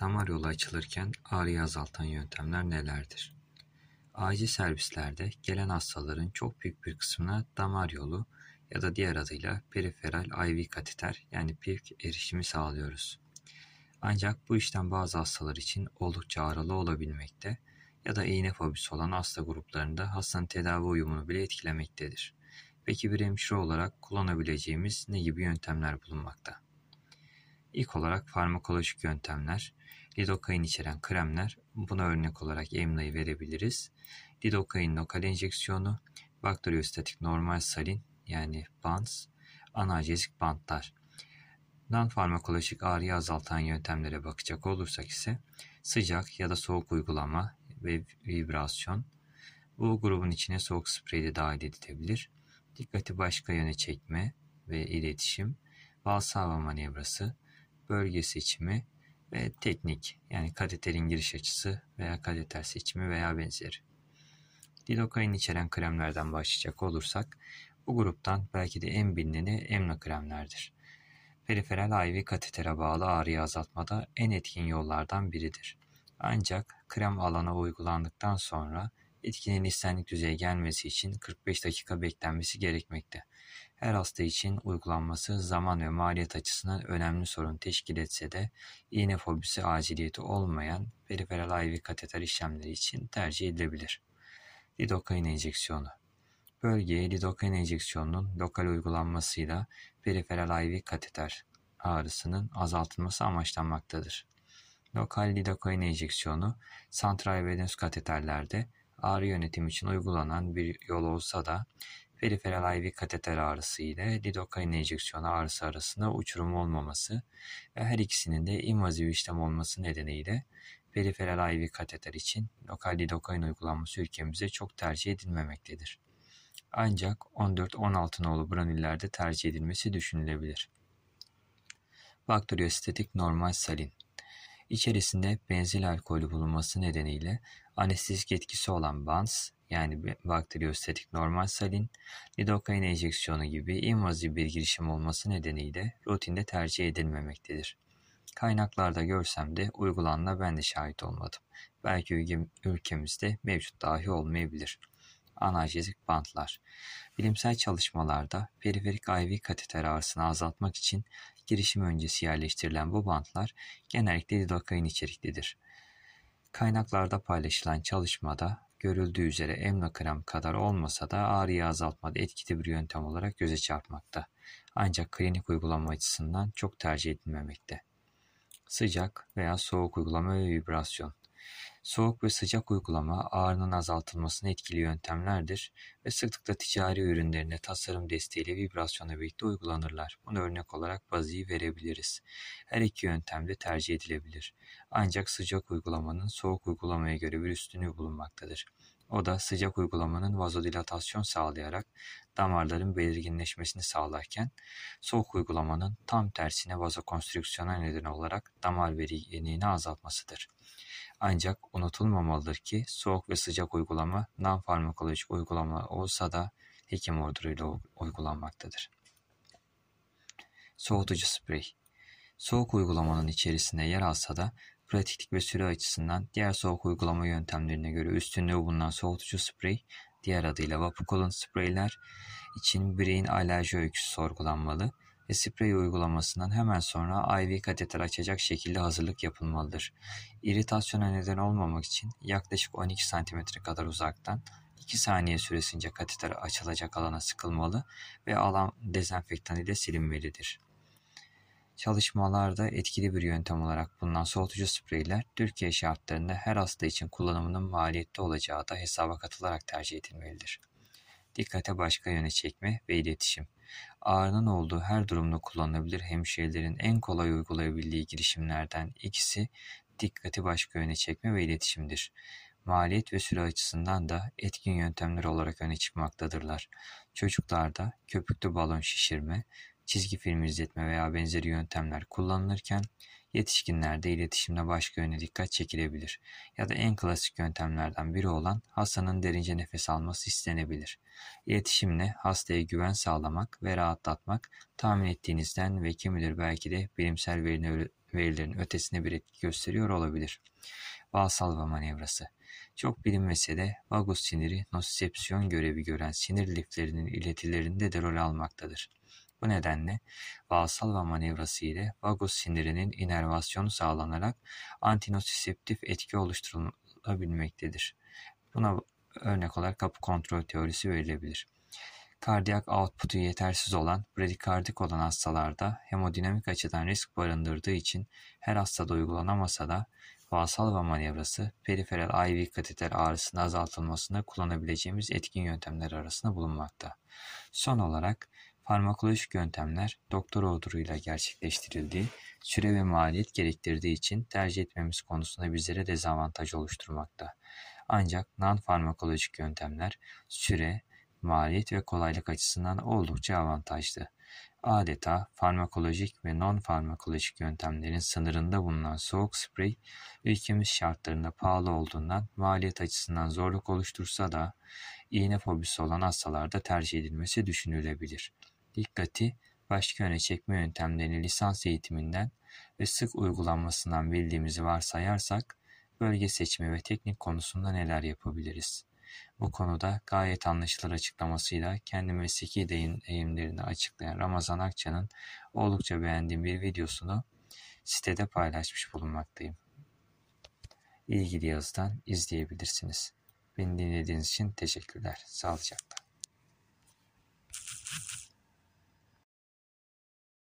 Damar yolu açılırken ağrıyı azaltan yöntemler nelerdir? Acil servislerde gelen hastaların çok büyük bir kısmına damar yolu ya da diğer adıyla periferal IV kateter yani PIVK erişimi sağlıyoruz. Ancak bu işlem bazı hastalar için oldukça ağrılı olabilmekte ya da iğne fobisi olan hasta gruplarında hastanın tedavi uyumunu bile etkilemektedir. Peki bir hemşire olarak kullanabileceğimiz ne gibi yöntemler bulunmakta? İlk olarak farmakolojik yöntemler, lidokain içeren kremler, buna örnek olarak Emla'yı verebiliriz. Lidokain lokal enjeksiyonu, bakteriyostatik normal salin yani BANS, analjezik bantlar. Non-farmakolojik ağrıyı azaltan yöntemlere bakacak olursak ise sıcak ya da soğuk uygulama ve vibrasyon. Bu grubun içine soğuk sprey de dahil edilebilir. Dikkati başka yöne çekme ve iletişim, valsava manevrası, bölge seçimi ve teknik yani kateterin giriş açısı veya kateter seçimi veya benzeri. Lidokain içeren kremlerden başlayacak olursak bu gruptan belki de en bilineni emla kremlerdir. Periferal IV katetere bağlı ağrıyı azaltmada en etkin yollardan biridir. Ancak krem alana uygulandıktan sonra etkinin istenlik düzeye gelmesi için 45 dakika beklenmesi gerekmekte. Her hasta için uygulanması zaman ve maliyet açısından önemli sorun teşkil etse de iğne fobisi aciliyeti olmayan periferal IV kateter işlemleri için tercih edilebilir. Lidokain enjeksiyonu Bölgeye lidokain enjeksiyonunun lokal uygulanmasıyla periferal IV kateter ağrısının azaltılması amaçlanmaktadır. Lokal lidokain enjeksiyonu santral venöz kateterlerde ağrı yönetimi için uygulanan bir yol olsa da periferal IV kateter ağrısı ile lidokain enjeksiyonu ağrısı arasında uçurum olmaması ve her ikisinin de invaziv işlem olması nedeniyle periferal IV kateter için lokal lidokain uygulanması ülkemizde çok tercih edilmemektedir. Ancak 14-16 nolu branüllerde tercih edilmesi düşünülebilir. Bakteriyostatik normal salin İçerisinde benzil alkolü bulunması nedeniyle anestezik etkisi olan BANS yani bakteriyostatik normal salin, lidokain enjeksiyonu gibi invaziv bir girişim olması nedeniyle rutinde tercih edilmemektedir. Kaynaklarda görsem de uygulanına ben de şahit olmadım. Belki ülkemizde mevcut dahi olmayabilir. Analjezik bantlar. Bilimsel çalışmalarda periferik IV kateter ağrısını azaltmak için girişim öncesi yerleştirilen bu bantlar genellikle lidokain içeriklidir. Kaynaklarda paylaşılan çalışmada görüldüğü üzere emnokrem kadar olmasa da ağrıyı azaltmada etkili bir yöntem olarak göze çarpmakta. Ancak klinik uygulama açısından çok tercih edilmemekte. Sıcak veya soğuk uygulama ve vibrasyon. Soğuk ve sıcak uygulama ağrının azaltılmasına etkili yöntemlerdir ve sıklıkla ticari ürünlerine tasarım desteğiyle vibrasyona birlikte uygulanırlar. Bunu örnek olarak baziyi verebiliriz. Her iki yöntem de tercih edilebilir. Ancak sıcak uygulamanın soğuk uygulamaya göre bir üstünlüğü bulunmaktadır. O da sıcak uygulamanın vazodilatasyon sağlayarak damarların belirginleşmesini sağlarken soğuk uygulamanın tam tersine vazokonstrüksiyona neden olarak damar belirginliğini azaltmasıdır. Ancak unutulmamalıdır ki soğuk ve sıcak uygulama non-farmakolojik uygulama olsa da hekim orduruyla uygulanmaktadır. Soğutucu sprey Soğuk uygulamanın içerisinde yer alsa da pratiklik ve süre açısından diğer soğuk uygulama yöntemlerine göre üstünlüğü bulunan soğutucu sprey, diğer adıyla Vapukolon spreyler için bireyin alerji öyküsü sorgulanmalı ve sprey uygulamasından hemen sonra IV kateter açacak şekilde hazırlık yapılmalıdır. İritasyona neden olmamak için yaklaşık 12 cm kadar uzaktan 2 saniye süresince kateter açılacak alana sıkılmalı ve alan dezenfektan ile silinmelidir. Çalışmalarda etkili bir yöntem olarak bulunan soğutucu spreyler Türkiye şartlarında her hasta için kullanımının maliyetli olacağı da hesaba katılarak tercih edilmelidir. Dikkate başka yöne çekme ve iletişim. Ağrının olduğu her durumda kullanılabilir hemşirelerin en kolay uygulayabildiği girişimlerden ikisi dikkati başka yöne çekme ve iletişimdir. Maliyet ve süre açısından da etkin yöntemler olarak öne çıkmaktadırlar. Çocuklarda köpüklü balon şişirme, çizgi film izletme veya benzeri yöntemler kullanılırken Yetişkinlerde iletişimde başka yöne dikkat çekilebilir ya da en klasik yöntemlerden biri olan hastanın derince nefes alması istenebilir. İletişimle hastaya güven sağlamak ve rahatlatmak tahmin ettiğinizden ve kim bilir belki de bilimsel verilerin ötesine bir etki gösteriyor olabilir. Valsalva manevrası çok bilinmese de vagus siniri nosisepsiyon görevi gören sinir liflerinin iletilerinde de rol almaktadır. Bu nedenle valsalva manevrası ile vagus sinirinin inervasyonu sağlanarak antinosiseptif etki oluşturulabilmektedir. Buna örnek olarak kapı kontrol teorisi verilebilir. Kardiyak output'u yetersiz olan, bradikardik olan hastalarda hemodinamik açıdan risk barındırdığı için her hastada uygulanamasa da Valsalva manevrası, periferal IV kateter ağrısının azaltılmasında kullanabileceğimiz etkin yöntemler arasında bulunmakta. Son olarak farmakolojik yöntemler doktor orduruyla gerçekleştirildiği, süre ve maliyet gerektirdiği için tercih etmemiz konusunda bizlere dezavantaj oluşturmakta. Ancak non-farmakolojik yöntemler süre, maliyet ve kolaylık açısından oldukça avantajlı. Adeta farmakolojik ve non-farmakolojik yöntemlerin sınırında bulunan soğuk sprey, ülkemiz şartlarında pahalı olduğundan maliyet açısından zorluk oluştursa da iğne fobisi olan hastalarda tercih edilmesi düşünülebilir. Dikkati başka yöne çekme yöntemlerini lisans eğitiminden ve sık uygulanmasından bildiğimizi varsayarsak, bölge seçimi ve teknik konusunda neler yapabiliriz? Bu konuda gayet anlaşılır açıklamasıyla kendi mesleki deneyimlerini açıklayan Ramazan Akça'nın oldukça beğendiğim bir videosunu sitede paylaşmış bulunmaktayım. İlgili yazıdan izleyebilirsiniz. Beni dinlediğiniz için teşekkürler. Sağlıcakla.